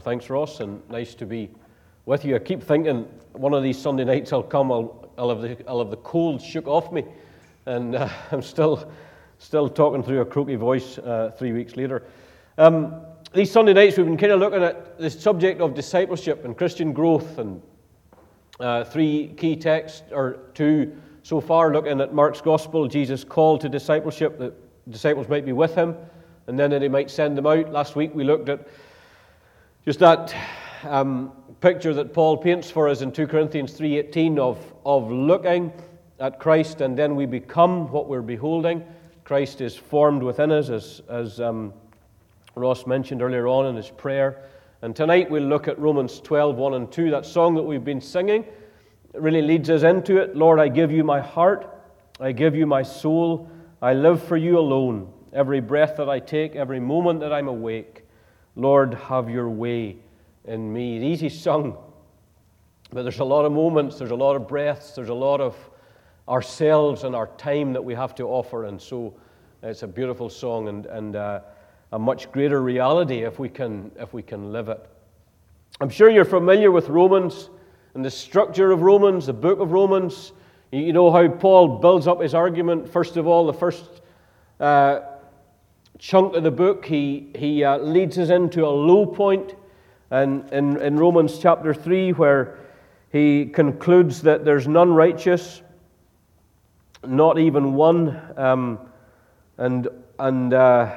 Thanks, Ross, and nice to be with you. I keep thinking one of these Sunday nights I'll come, I'll, I'll, have, the, I'll have the cold shook off me, and uh, I'm still, still talking through a croaky voice uh, three weeks later. Um, these Sunday nights we've been kind of looking at the subject of discipleship and Christian growth, and uh, three key texts, or two so far, looking at Mark's Gospel, Jesus' call to discipleship, that disciples might be with him, and then that he might send them out. Last week we looked at just that um, picture that Paul paints for us in 2 Corinthians 3:18 of, of looking at Christ and then we become what we're beholding. Christ is formed within us, as, as um, Ross mentioned earlier on in his prayer. And tonight we'll look at Romans 12, 1 and 2. That song that we've been singing really leads us into it. Lord, I give you my heart, I give you my soul, I live for you alone. Every breath that I take, every moment that I'm awake. Lord, have your way in me. It's easy sung, but there's a lot of moments, there's a lot of breaths, there's a lot of ourselves and our time that we have to offer. And so it's a beautiful song and, and uh, a much greater reality if we, can, if we can live it. I'm sure you're familiar with Romans and the structure of Romans, the book of Romans. You know how Paul builds up his argument. First of all, the first uh, chunk of the book, he, he uh, leads us into a low point and in, in Romans chapter 3, where he concludes that there's none righteous, not even one, um, and, and uh,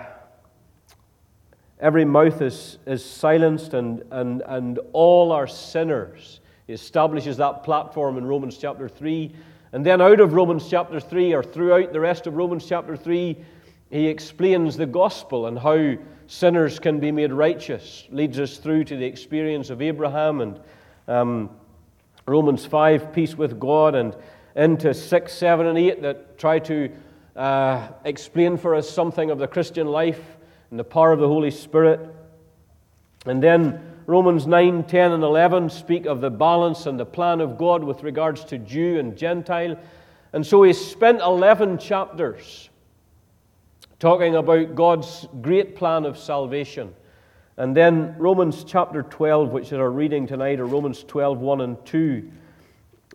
every mouth is, is silenced, and, and, and all are sinners. He establishes that platform in Romans chapter 3. And then out of Romans chapter 3, or throughout the rest of Romans chapter 3, he explains the gospel and how sinners can be made righteous, leads us through to the experience of Abraham and um, Romans 5, peace with God, and into 6, 7, and 8 that try to uh, explain for us something of the Christian life and the power of the Holy Spirit. And then Romans 9, 10, and 11 speak of the balance and the plan of God with regards to Jew and Gentile. And so he spent 11 chapters talking about God's great plan of salvation. And then Romans chapter 12, which is our reading tonight, or Romans 12, 1 and 2,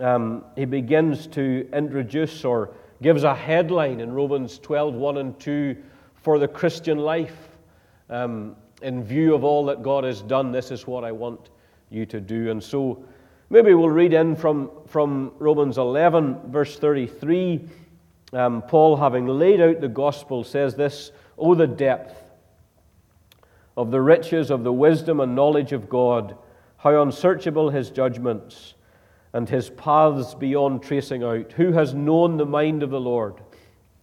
um, he begins to introduce or gives a headline in Romans 12, 1 and 2 for the Christian life. Um, in view of all that God has done, this is what I want you to do. And so maybe we'll read in from, from Romans 11, verse 33 um, Paul, having laid out the gospel, says this Oh, the depth of the riches of the wisdom and knowledge of God, how unsearchable his judgments and his paths beyond tracing out. Who has known the mind of the Lord?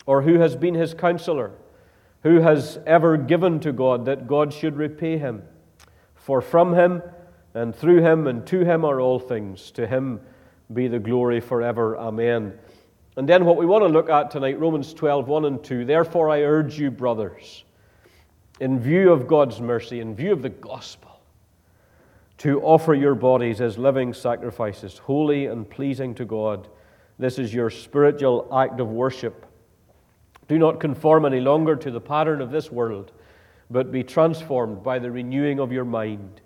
Or who has been his counselor? Who has ever given to God that God should repay him? For from him and through him and to him are all things. To him be the glory forever. Amen. And then what we want to look at tonight, Romans 12, 1 and 2. Therefore, I urge you, brothers, in view of God's mercy, in view of the gospel, to offer your bodies as living sacrifices, holy and pleasing to God. This is your spiritual act of worship. Do not conform any longer to the pattern of this world, but be transformed by the renewing of your mind.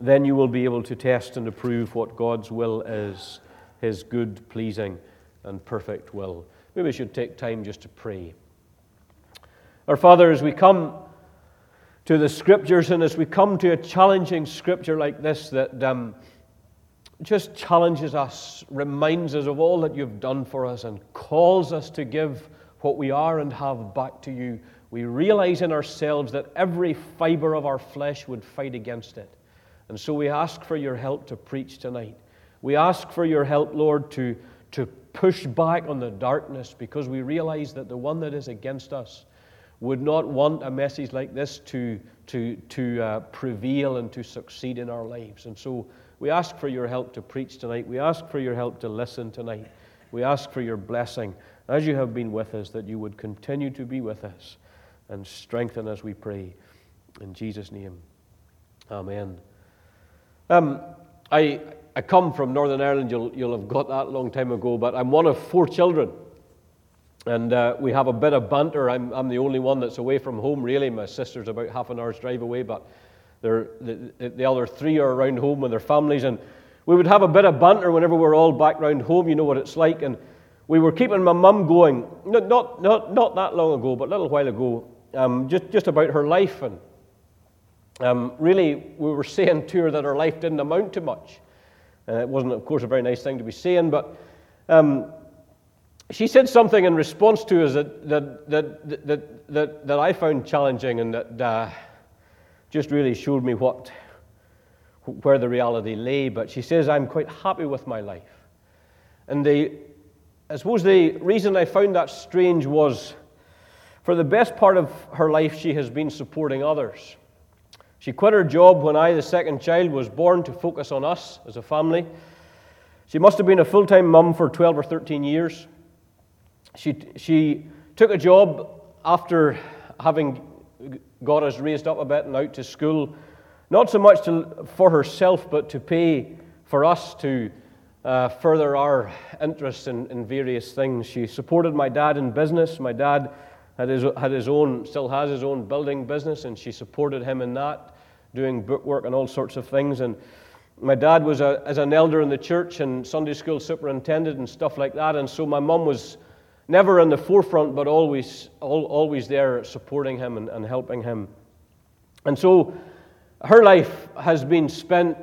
Then you will be able to test and approve what God's will is, his good, pleasing, and perfect will. Maybe we should take time just to pray. Our Father, as we come to the scriptures and as we come to a challenging scripture like this that um, just challenges us, reminds us of all that you've done for us, and calls us to give what we are and have back to you, we realize in ourselves that every fiber of our flesh would fight against it. And so we ask for your help to preach tonight. We ask for your help, Lord, to, to push back on the darkness because we realize that the one that is against us would not want a message like this to, to, to uh, prevail and to succeed in our lives. And so we ask for your help to preach tonight. We ask for your help to listen tonight. We ask for your blessing as you have been with us, that you would continue to be with us and strengthen us, we pray. In Jesus' name, amen. Um, I, I come from Northern Ireland, you'll, you'll have got that a long time ago, but I'm one of four children. And uh, we have a bit of banter. I'm, I'm the only one that's away from home, really. My sister's about half an hour's drive away, but the, the other three are around home with their families. And we would have a bit of banter whenever we're all back round home. You know what it's like. And we were keeping my mum going, not, not, not, not that long ago, but a little while ago, um, just, just about her life. And um, really, we were saying to her that her life didn't amount to much. Uh, it wasn't, of course, a very nice thing to be saying, but um, she said something in response to us that, that, that, that, that, that I found challenging and that uh, just really showed me what, where the reality lay. But she says, I'm quite happy with my life. And the, I suppose the reason I found that strange was for the best part of her life, she has been supporting others. She quit her job when I, the second child, was born to focus on us as a family. She must have been a full time mum for 12 or 13 years. She, she took a job after having got us raised up a bit and out to school, not so much to, for herself, but to pay for us to uh, further our interests in, in various things. She supported my dad in business. My dad had his, had his own, still has his own building business, and she supported him in that, doing bookwork and all sorts of things. And my dad was a, as an elder in the church and Sunday school superintendent and stuff like that, and so my mum was never in the forefront, but always, always there supporting him and, and helping him. And so her life has been spent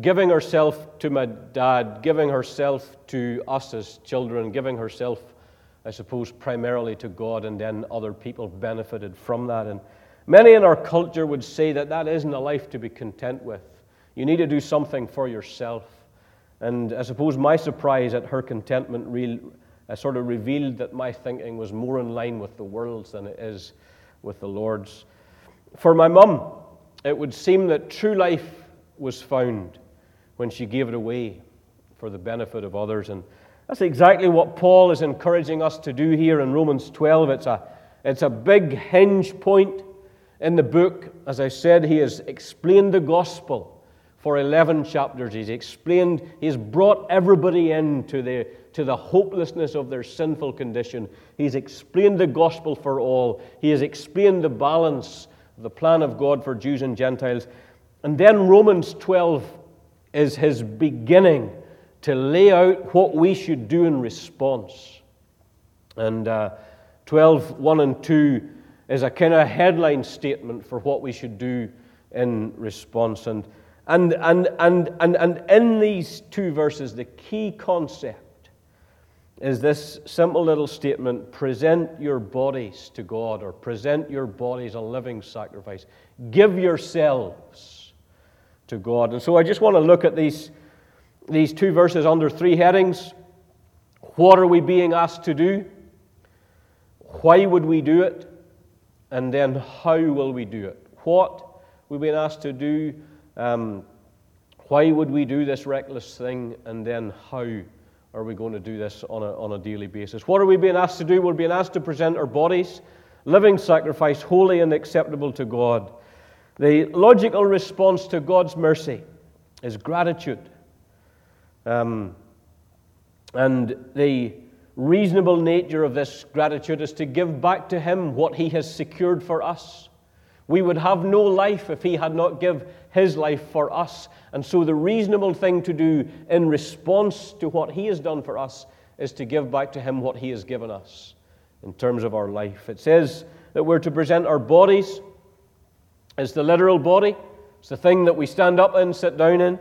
giving herself to my dad, giving herself to us as children, giving herself, I suppose, primarily to God, and then other people benefited from that. And many in our culture would say that that isn't a life to be content with. You need to do something for yourself. And I suppose my surprise at her contentment really I uh, sort of revealed that my thinking was more in line with the world's than it is with the Lord's. For my mum, it would seem that true life was found when she gave it away for the benefit of others. And that's exactly what Paul is encouraging us to do here in Romans 12. It's a, it's a big hinge point in the book. As I said, he has explained the gospel for 11 chapters. He's explained, he's brought everybody into the to the hopelessness of their sinful condition. He's explained the gospel for all. He has explained the balance, the plan of God for Jews and Gentiles. And then Romans 12 is his beginning to lay out what we should do in response. And uh, 12, 1 and 2 is a kind of headline statement for what we should do in response. And, and, and, and, and, and in these two verses, the key concept is this simple little statement present your bodies to God, or present your bodies a living sacrifice. Give yourselves to God. And so I just want to look at these, these two verses under three headings. What are we being asked to do? Why would we do it? And then how will we do it? What we've been asked to do? Um, why would we do this reckless thing? And then how are we going to do this on a, on a daily basis? What are we being asked to do? We're being asked to present our bodies, living sacrifice, holy and acceptable to God. The logical response to God's mercy is gratitude. Um, and the reasonable nature of this gratitude is to give back to Him what He has secured for us. We would have no life if He had not give His life for us. And so, the reasonable thing to do in response to what He has done for us is to give back to Him what He has given us in terms of our life. It says that we're to present our bodies as the literal body, it's the thing that we stand up in, sit down in.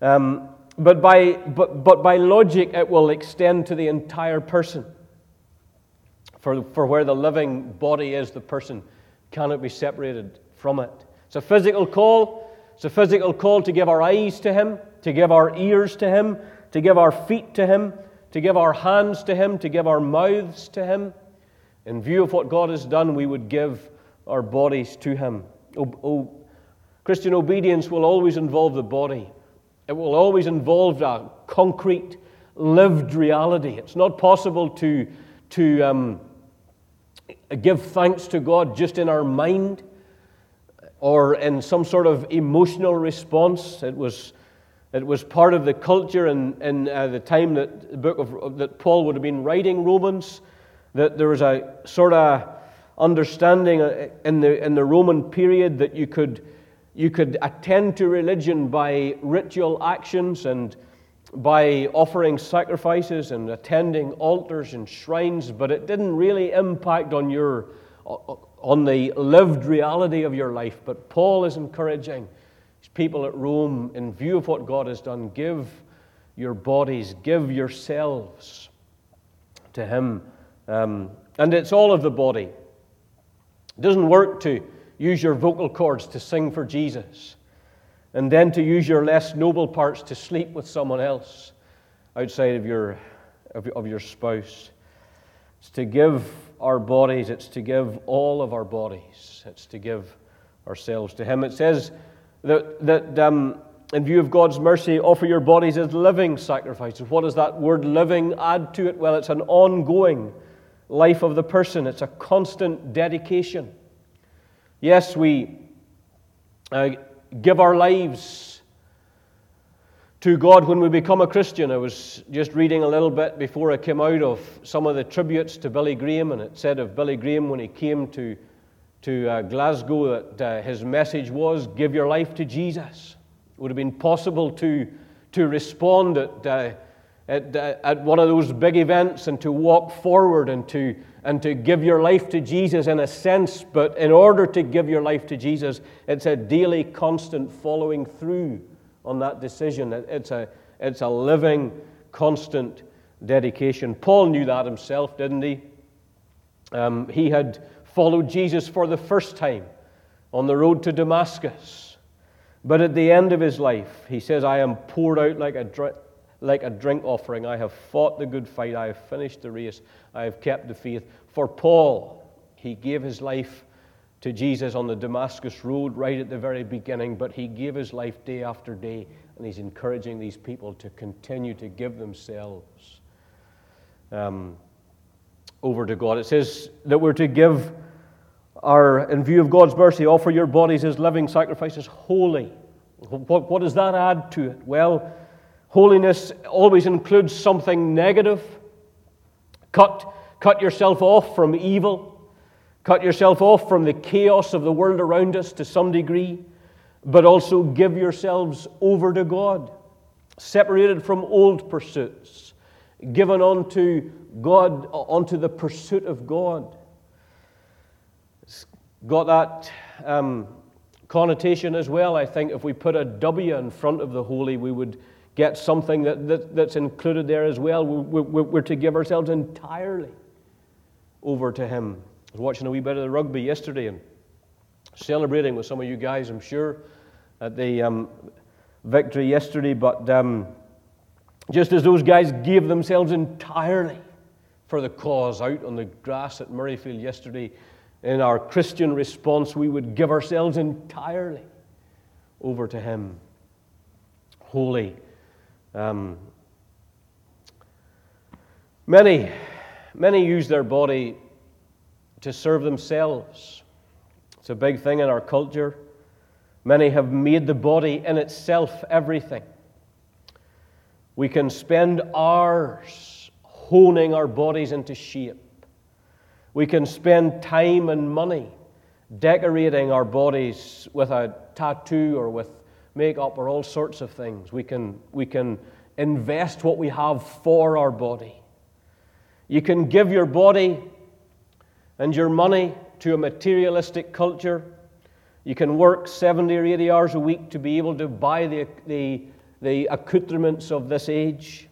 Um, but, by, but, but by logic, it will extend to the entire person. For, for where the living body is, the person cannot be separated from it. It's a physical call, it's a physical call to give our eyes to Him, to give our ears to Him, to give our feet to Him, to give our hands to Him, to give our mouths to Him. In view of what God has done, we would give our bodies to Him. Christian obedience will always involve the body, it will always involve a concrete, lived reality. It's not possible to, to um, give thanks to God just in our mind or in some sort of emotional response. It was, it was part of the culture in, in uh, the time that, the book of, that Paul would have been writing Romans, that there was a sort of understanding uh, in the, in the Roman period that you could, you could attend to religion by ritual actions and by offering sacrifices and attending altars and shrines, but it didn't really impact on your on the lived reality of your life. But Paul is encouraging people at Rome, in view of what God has done, give your bodies, give yourselves to Him. Um, and it's all of the body. It doesn't work to use your vocal cords to sing for Jesus and then to use your less noble parts to sleep with someone else outside of your, of, of your spouse. It's to give our bodies, it's to give all of our bodies, it's to give ourselves to Him. It says that, that um, in view of God's mercy, offer your bodies as living sacrifices. What does that word living add to it? Well, it's an ongoing life of the person, it's a constant dedication. Yes, we uh, give our lives to God when we become a Christian. I was just reading a little bit before I came out of some of the tributes to Billy Graham, and it said of Billy Graham when he came to, to uh, Glasgow that uh, his message was give your life to Jesus. It would have been possible to, to respond at, uh, at, uh, at one of those big events and to walk forward and to, and to give your life to Jesus in a sense, but in order to give your life to Jesus, it's a daily, constant following through on that decision. It's a, it's a living, constant dedication. Paul knew that himself, didn't he? Um, he had followed Jesus for the first time on the road to Damascus. But at the end of his life, he says, I am poured out like a, like a drink offering. I have fought the good fight. I have finished the race. I have kept the faith. For Paul, he gave his life to Jesus on the Damascus Road right at the very beginning, but he gave his life day after day, and he's encouraging these people to continue to give themselves um, over to God. It says that we're to give our, in view of God's mercy, offer your bodies as living sacrifices, holy. What, what does that add to it? Well, holiness always includes something negative. Cut, cut yourself off from evil. Cut yourself off from the chaos of the world around us to some degree, but also give yourselves over to God, separated from old pursuits, given unto God, unto the pursuit of God. It's got that um, connotation as well. I think if we put a W in front of the holy, we would get something that, that that's included there as well. We, we, we're to give ourselves entirely over to Him. I was watching a wee bit of the rugby yesterday and celebrating with some of you guys, I'm sure, at the um, victory yesterday. But um, just as those guys gave themselves entirely for the cause out on the grass at Murrayfield yesterday, in our Christian response, we would give ourselves entirely over to Him. Holy. Um, many, many use their body to serve themselves. It's a big thing in our culture. Many have made the body in itself everything. We can spend hours honing our bodies into shape. We can spend time and money decorating our bodies with a tattoo or with makeup or all sorts of things. We can, we can invest what we have for our body. You can give your body and your money to a materialistic culture. You can work 70 or 80 hours a week to be able to buy the, the, the accoutrements of this age.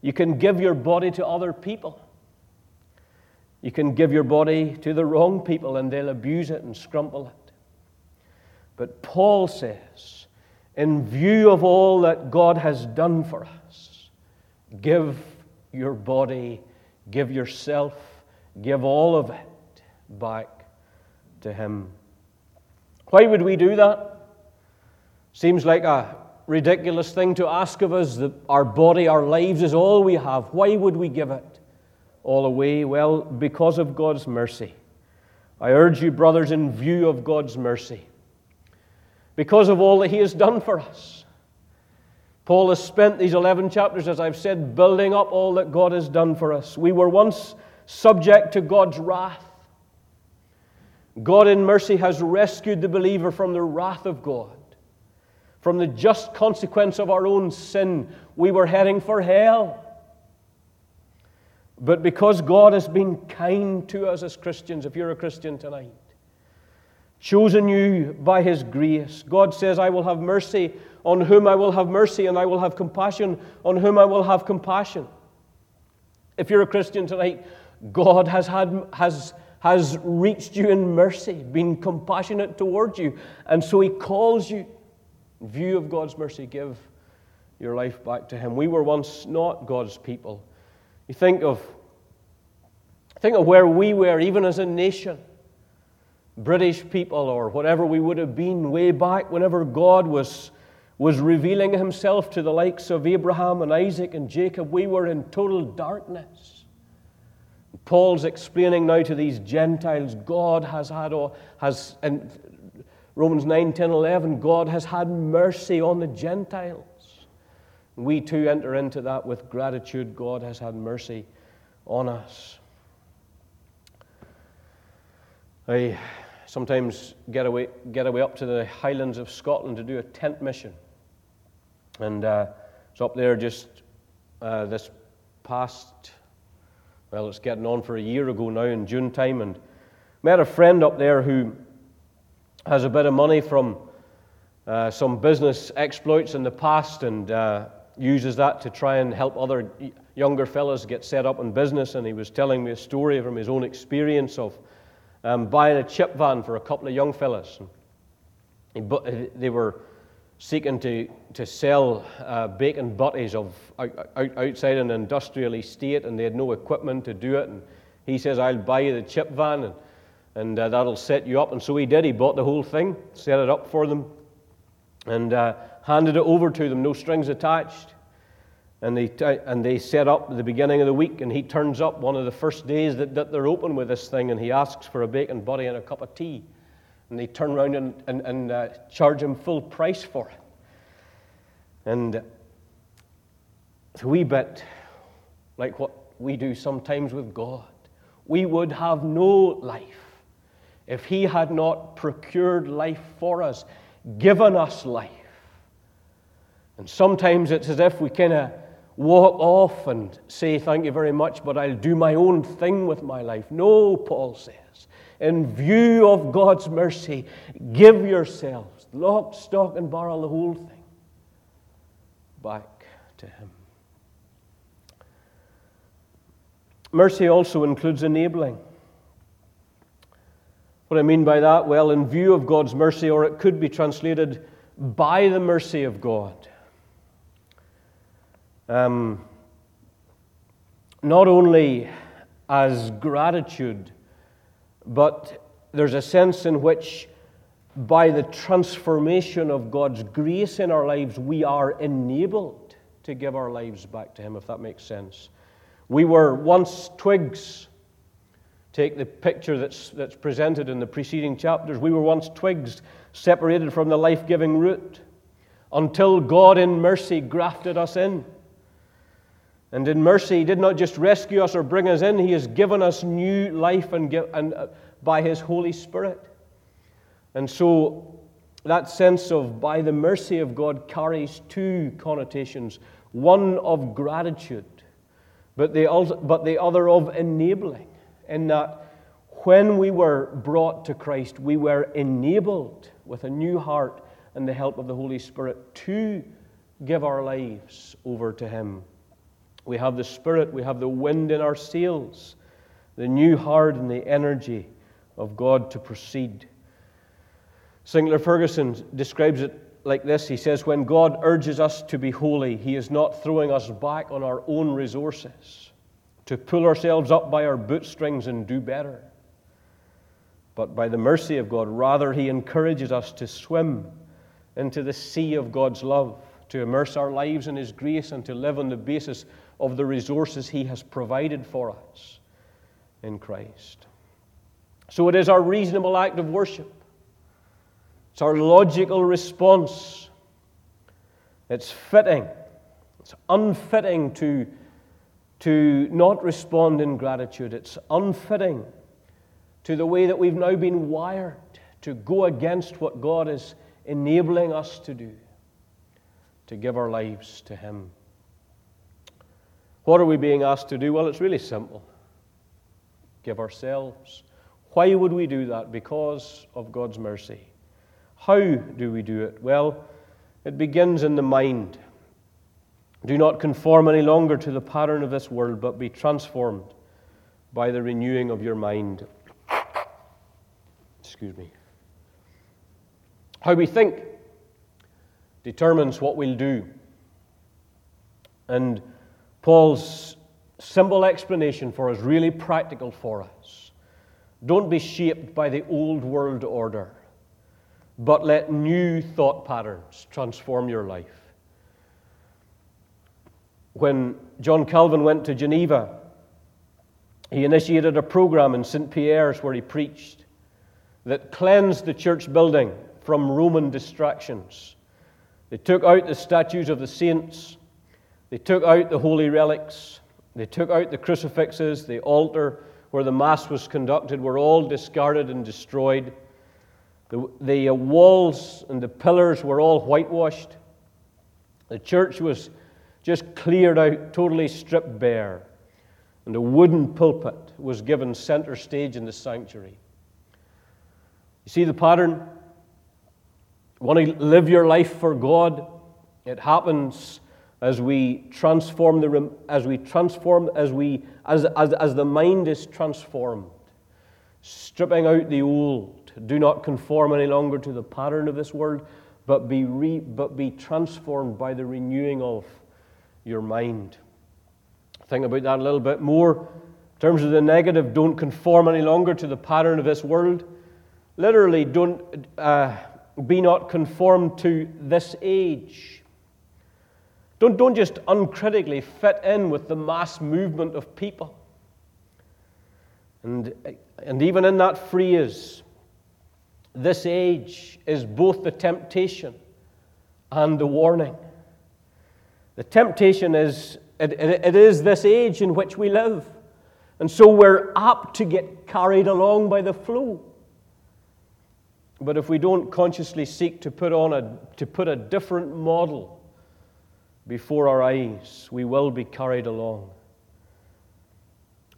You can give your body to other people. You can give your body to the wrong people and they'll abuse it and scrumple it. But Paul says, in view of all that God has done for us, give your body, give yourself give all of it back to Him. Why would we do that? Seems like a ridiculous thing to ask of us that our body, our lives is all we have. Why would we give it all away? Well, because of God's mercy. I urge you, brothers, in view of God's mercy, because of all that He has done for us. Paul has spent these 11 chapters, as I've said, building up all that God has done for us. We were once subject to God's wrath. God in mercy has rescued the believer from the wrath of God, from the just consequence of our own sin. We were heading for hell. But because God has been kind to us as Christians, if you're a Christian tonight, chosen you by His grace, God says, I will have mercy on whom I will have mercy, and I will have compassion on whom I will have compassion. If you're a Christian tonight, God has, had, has, has reached you in mercy, been compassionate towards you, and so He calls you. In view of God's mercy, give your life back to Him. We were once not God's people. You think of, think of where we were, even as a nation. British people, or whatever we would have been way back whenever God was, was revealing himself to the likes of Abraham and Isaac and Jacob, we were in total darkness. Paul's explaining now to these Gentiles God has had, has, in Romans 9, 10, 11, God has had mercy on the Gentiles. We too enter into that with gratitude. God has had mercy on us. I sometimes get away, get away up to the highlands of Scotland to do a tent mission. And uh, it's up there just uh, this past, well, it's getting on for a year ago now in June time. And met a friend up there who has a bit of money from uh, some business exploits in the past and uh, uses that to try and help other younger fellows get set up in business. And he was telling me a story from his own experience of um, buying a chip van for a couple of young fellows. He, they were seeking to, to sell uh, bacon butties of out, outside an industrial estate, and they had no equipment to do it. And he says, "I'll buy you the chip van, and, and uh, that'll set you up." And so he did. He bought the whole thing, set it up for them, and uh, handed it over to them, no strings attached. And they, and they set up at the beginning of the week, and he turns up one of the first days that, that they're open with this thing, and he asks for a bacon butty and a cup of tea. And they turn around and, and, and uh, charge him full price for it. And it's a wee bit like what we do sometimes with God. We would have no life if He had not procured life for us, given us life. And sometimes it's as if we kind of walk off and say, Thank you very much, but I'll do my own thing with my life. No, Paul says. In view of God's mercy, give yourselves, lock, stock, and barrel, the whole thing, back to Him. Mercy also includes enabling. What I mean by that? Well, in view of God's mercy, or it could be translated by the mercy of God. Um, not only as gratitude, but there's a sense in which, by the transformation of God's grace in our lives, we are enabled to give our lives back to Him, if that makes sense. We were once twigs. Take the picture that's, that's presented in the preceding chapters. We were once twigs separated from the life giving root until God in mercy grafted us in. And in mercy, He did not just rescue us or bring us in, He has given us new life and, give, and uh, by His Holy Spirit. And so, that sense of by the mercy of God carries two connotations one of gratitude, but the, but the other of enabling, in that when we were brought to Christ, we were enabled with a new heart and the help of the Holy Spirit to give our lives over to Him. We have the Spirit, we have the wind in our sails, the new heart and the energy of God to proceed. Sinclair Ferguson describes it like this He says, When God urges us to be holy, He is not throwing us back on our own resources to pull ourselves up by our bootstrings and do better. But by the mercy of God, rather, He encourages us to swim into the sea of God's love, to immerse our lives in His grace, and to live on the basis of the resources He has provided for us in Christ. So it is our reasonable act of worship, it's our logical response. It's fitting, it's unfitting to, to not respond in gratitude, it's unfitting to the way that we've now been wired to go against what God is enabling us to do, to give our lives to Him. What are we being asked to do? Well, it's really simple give ourselves. Why would we do that? Because of God's mercy. How do we do it? Well, it begins in the mind. Do not conform any longer to the pattern of this world, but be transformed by the renewing of your mind. Excuse me. How we think determines what we'll do. And Paul's simple explanation for us, really practical for us. Don't be shaped by the old world order, but let new thought patterns transform your life. When John Calvin went to Geneva, he initiated a program in St. Pierre's where he preached that cleansed the church building from Roman distractions. They took out the statues of the saints, they took out the holy relics, they took out the crucifixes, the altar where the Mass was conducted were all discarded and destroyed. The, the walls and the pillars were all whitewashed. The church was just cleared out, totally stripped bare. And a wooden pulpit was given center stage in the sanctuary. You see the pattern? Want to live your life for God? It happens as we transform the as we transform as we as, as, as the mind is transformed stripping out the old. Do not conform any longer to the pattern of this world but be re, but be transformed by the renewing of your mind. Think about that a little bit more. In terms of the negative don't conform any longer to the pattern of this world. Literally don't uh, be not conformed to this age don't, don't just uncritically fit in with the mass movement of people. And, and even in that phrase, this age is both the temptation and the warning. The temptation is it, it, is this age in which we live. And so we're apt to get carried along by the flow. But if we don't consciously seek to put on a, to put a different model before our eyes, we will be carried along.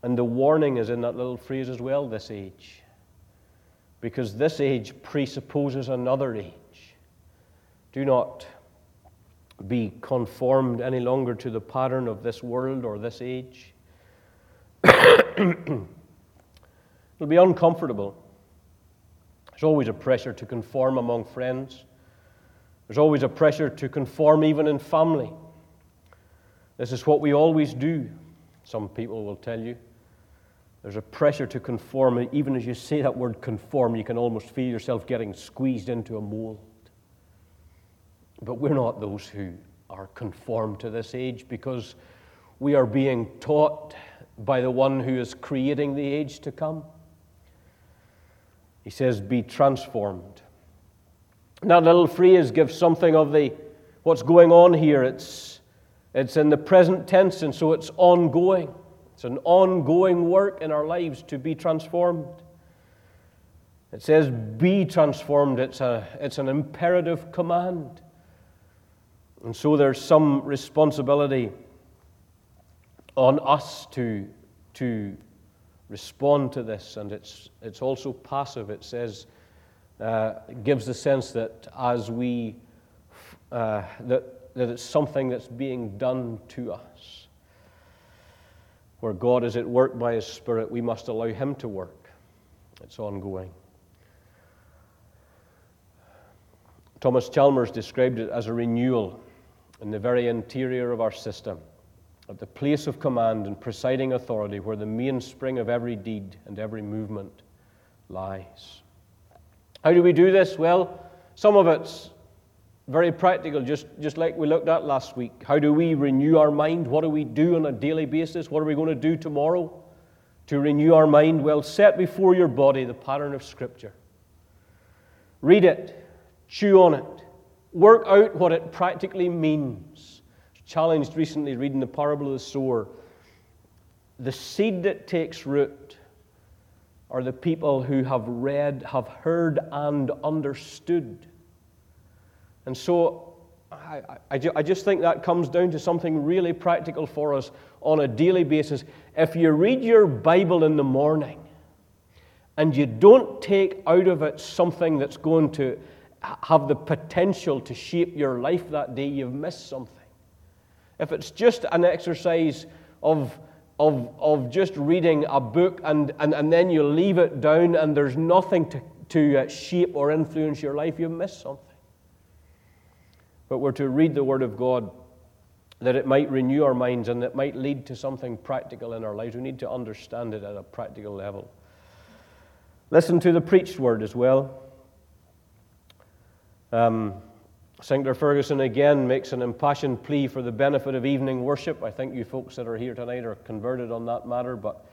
And the warning is in that little phrase as well this age. Because this age presupposes another age. Do not be conformed any longer to the pattern of this world or this age. It'll be uncomfortable. There's always a pressure to conform among friends. There's always a pressure to conform even in family. This is what we always do, some people will tell you. There's a pressure to conform. Even as you say that word conform, you can almost feel yourself getting squeezed into a mold. But we're not those who are conformed to this age because we are being taught by the one who is creating the age to come. He says, Be transformed that little phrase gives something of the what's going on here. It's, it's in the present tense, and so it's ongoing. It's an ongoing work in our lives to be transformed. It says, be transformed. It's, a, it's an imperative command. And so there's some responsibility on us to, to respond to this, and it's, it's also passive. It says, uh, gives the sense that as we, uh, that, that it's something that's being done to us. Where God is at work by His Spirit, we must allow Him to work. It's ongoing. Thomas Chalmers described it as a renewal in the very interior of our system, at the place of command and presiding authority where the mainspring of every deed and every movement lies. How do we do this? Well, some of it's very practical, just, just like we looked at last week. How do we renew our mind? What do we do on a daily basis? What are we going to do tomorrow to renew our mind? Well, set before your body the pattern of Scripture. Read it, chew on it, work out what it practically means. Challenged recently reading the parable of the sower. The seed that takes root are the people who have read, have heard, and understood. And so I, I, I, just think that comes down to something really practical for us on a daily basis. If you read your Bible in the morning and you don't take out of it something that's going to have the potential to shape your life that day, you've missed something. If it's just an exercise of of, of just reading a book and, and, and then you leave it down and there's nothing to, to uh, shape or influence your life, you miss something. But we're to read the Word of God that it might renew our minds and that might lead to something practical in our lives. We need to understand it at a practical level. Listen to the preached word as well. Um, Sinclair Ferguson again makes an impassioned plea for the benefit of evening worship. I think you folks that are here tonight are converted on that matter, but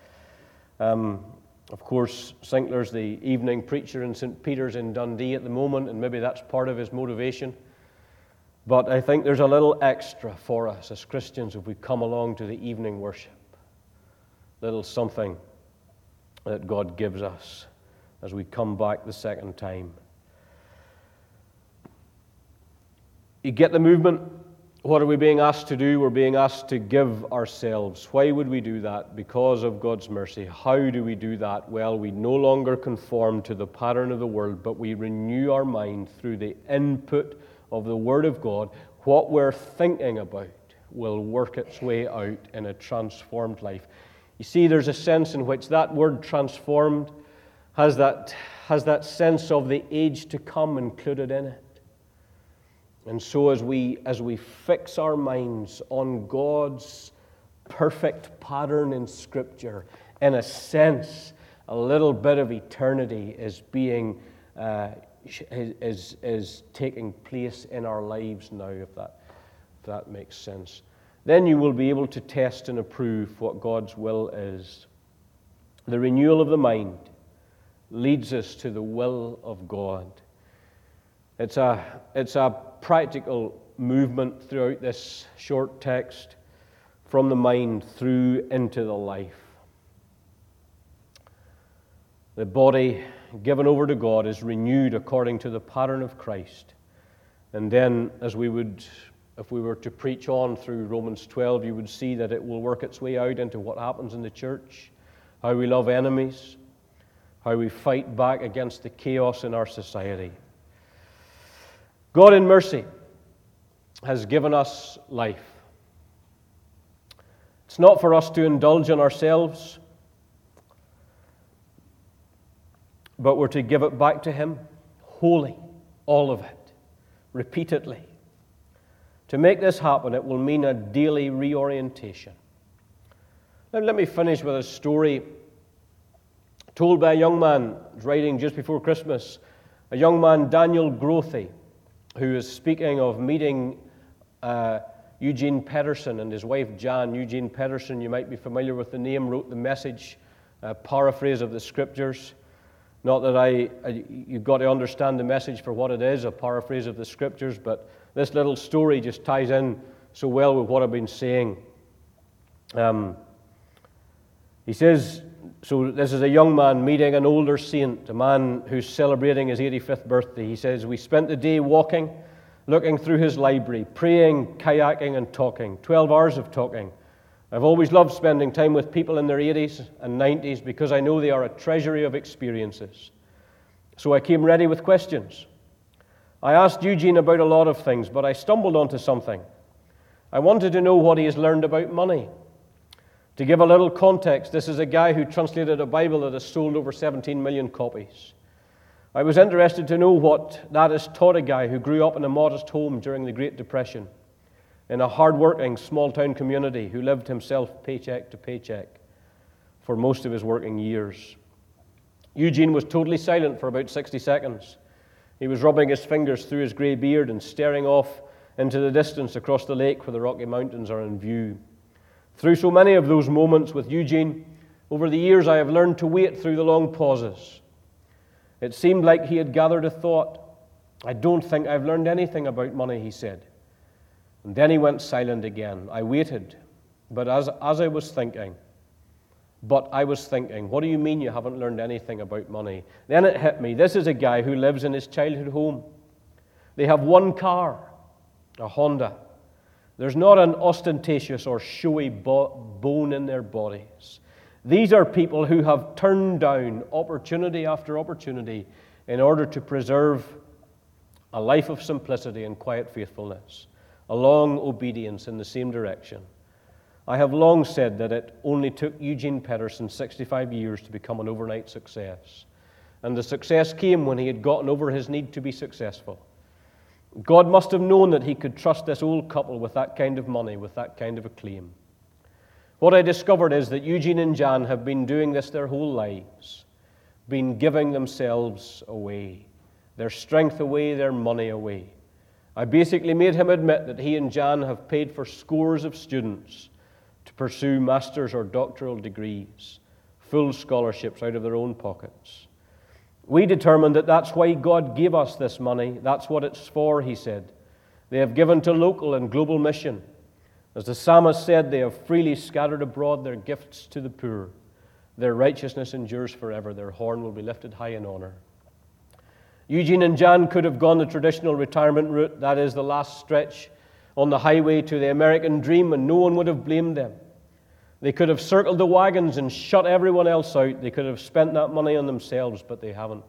um, of course, Sinclair's the evening preacher in St. Peter's in Dundee at the moment, and maybe that's part of his motivation. But I think there's a little extra for us as Christians if we come along to the evening worship. Little something that God gives us as we come back the second time. You get the movement? What are we being asked to do? We're being asked to give ourselves. Why would we do that? Because of God's mercy. How do we do that? Well, we no longer conform to the pattern of the world, but we renew our mind through the input of the Word of God. What we're thinking about will work its way out in a transformed life. You see, there's a sense in which that word transformed has that, has that sense of the age to come included in it. And so, as we, as we fix our minds on God's perfect pattern in Scripture, in a sense, a little bit of eternity is being uh, is, is taking place in our lives now, if that, if that makes sense. Then you will be able to test and approve what God's will is. The renewal of the mind leads us to the will of God. It's a, it's a practical movement throughout this short text from the mind through into the life. The body given over to God is renewed according to the pattern of Christ. And then, as we would, if we were to preach on through Romans 12, you would see that it will work its way out into what happens in the church, how we love enemies, how we fight back against the chaos in our society. God, in mercy, has given us life. It's not for us to indulge in ourselves, but we're to give it back to Him wholly, all of it, repeatedly. To make this happen, it will mean a daily reorientation. Now, let me finish with a story told by a young man writing just before Christmas, a young man, Daniel Grothe who is speaking of meeting uh, Eugene Peterson and his wife Jan. Eugene Peterson, you might be familiar with the name, wrote the message, uh, paraphrase of the scriptures. Not that I, I, you've got to understand the message for what it is, a paraphrase of the scriptures, but this little story just ties in so well with what I've been saying. Um, he says, so this is a young man meeting an older saint, a man who's celebrating his 85th birthday. He says, We spent the day walking, looking through his library, praying, kayaking, and talking. 12 hours of talking. I've always loved spending time with people in their 80s and 90s because I know they are a treasury of experiences. So I came ready with questions. I asked Eugene about a lot of things, but I stumbled onto something. I wanted to know what he has learned about money. To give a little context, this is a guy who translated a Bible that has sold over 17 million copies. I was interested to know what that has taught a guy who grew up in a modest home during the Great Depression, in a hard-working small town community who lived himself paycheck to paycheck for most of his working years. Eugene was totally silent for about 60 seconds. He was rubbing his fingers through his grey beard and staring off into the distance across the lake where the Rocky Mountains are in view. Through so many of those moments with Eugene, over the years I have learned to wait through the long pauses. It seemed like he had gathered a thought. I don't think I've learned anything about money, he said. And then he went silent again. I waited, but as, as I was thinking, But I was thinking, what do you mean you haven't learned anything about money? Then it hit me. This is a guy who lives in his childhood home. They have one car, a Honda. There's not an ostentatious or showy bone in their bodies. These are people who have turned down opportunity after opportunity in order to preserve a life of simplicity and quiet faithfulness, a long obedience in the same direction. I have long said that it only took Eugene Peterson 65 years to become an overnight success. And the success came when he had gotten over his need to be successful. God must have known that he could trust this old couple with that kind of money, with that kind of a claim. What I discovered is that Eugene and Jan have been doing this their whole lives, been giving themselves away, their strength away, their money away. I basically made him admit that he and Jan have paid for scores of students to pursue master's or doctoral degrees, full scholarships out of their own pockets. We determined that that's why God gave us this money. That's what it's for, he said. They have given to local and global mission. As the psalmist said, they have freely scattered abroad their gifts to the poor. Their righteousness endures forever. Their horn will be lifted high in honor. Eugene and Jan could have gone the traditional retirement route, that is, the last stretch on the highway to the American dream, and no one would have blamed them. They could have circled the wagons and shut everyone else out. They could have spent that money on themselves, but they haven't.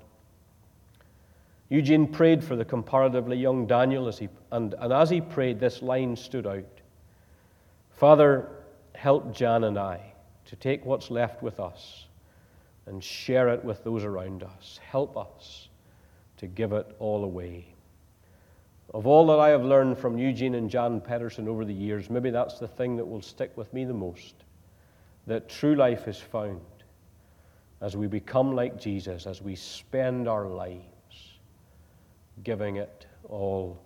Eugene prayed for the comparatively young Daniel, as he, and, and as he prayed, this line stood out Father, help Jan and I to take what's left with us and share it with those around us. Help us to give it all away. Of all that I have learned from Eugene and Jan Peterson over the years, maybe that's the thing that will stick with me the most that true life is found as we become like Jesus, as we spend our lives giving it all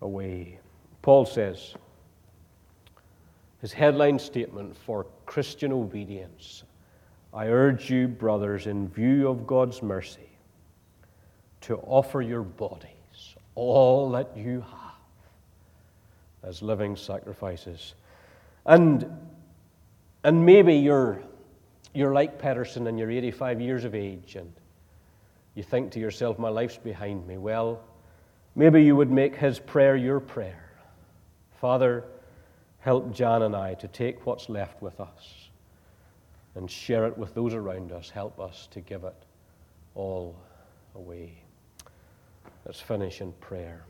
away. Paul says, his headline statement for Christian obedience I urge you, brothers, in view of God's mercy, to offer your bodies, all that you have, as living sacrifices. And and maybe you're, you're like Peterson and you're 85 years of age and you think to yourself, my life's behind me. Well, maybe you would make his prayer your prayer. Father, help Jan and I to take what's left with us and share it with those around us. Help us to give it all away. Let's finish in prayer.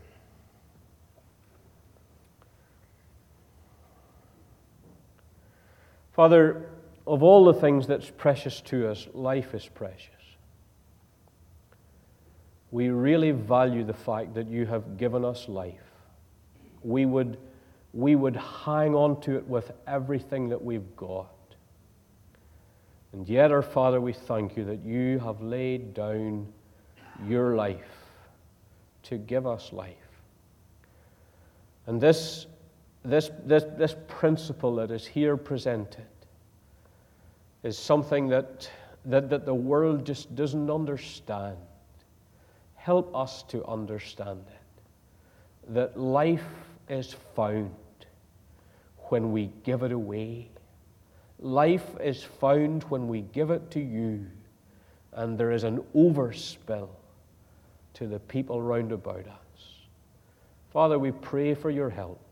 Father, of all the things that's precious to us, life is precious. We really value the fact that you have given us life. We would, we would hang on to it with everything that we've got. And yet, our Father, we thank you that you have laid down your life to give us life. And this this, this, this principle that is here presented is something that, that, that the world just doesn't understand. Help us to understand it. That life is found when we give it away. Life is found when we give it to you, and there is an overspill to the people round about us. Father, we pray for your help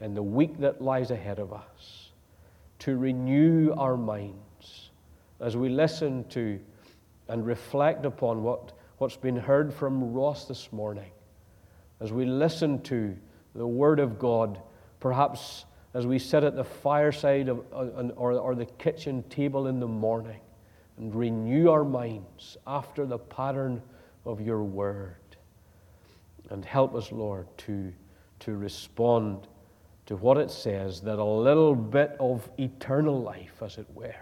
in the week that lies ahead of us to renew our minds as we listen to and reflect upon what, what's been heard from Ross this morning, as we listen to the Word of God, perhaps as we sit at the fireside of, uh, or, or the kitchen table in the morning and renew our minds after the pattern of your Word. And help us, Lord, to, to respond to what it says that a little bit of eternal life, as it were,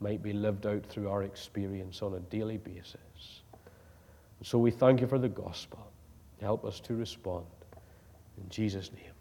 might be lived out through our experience on a daily basis. So we thank you for the gospel. Help us to respond. In Jesus' name.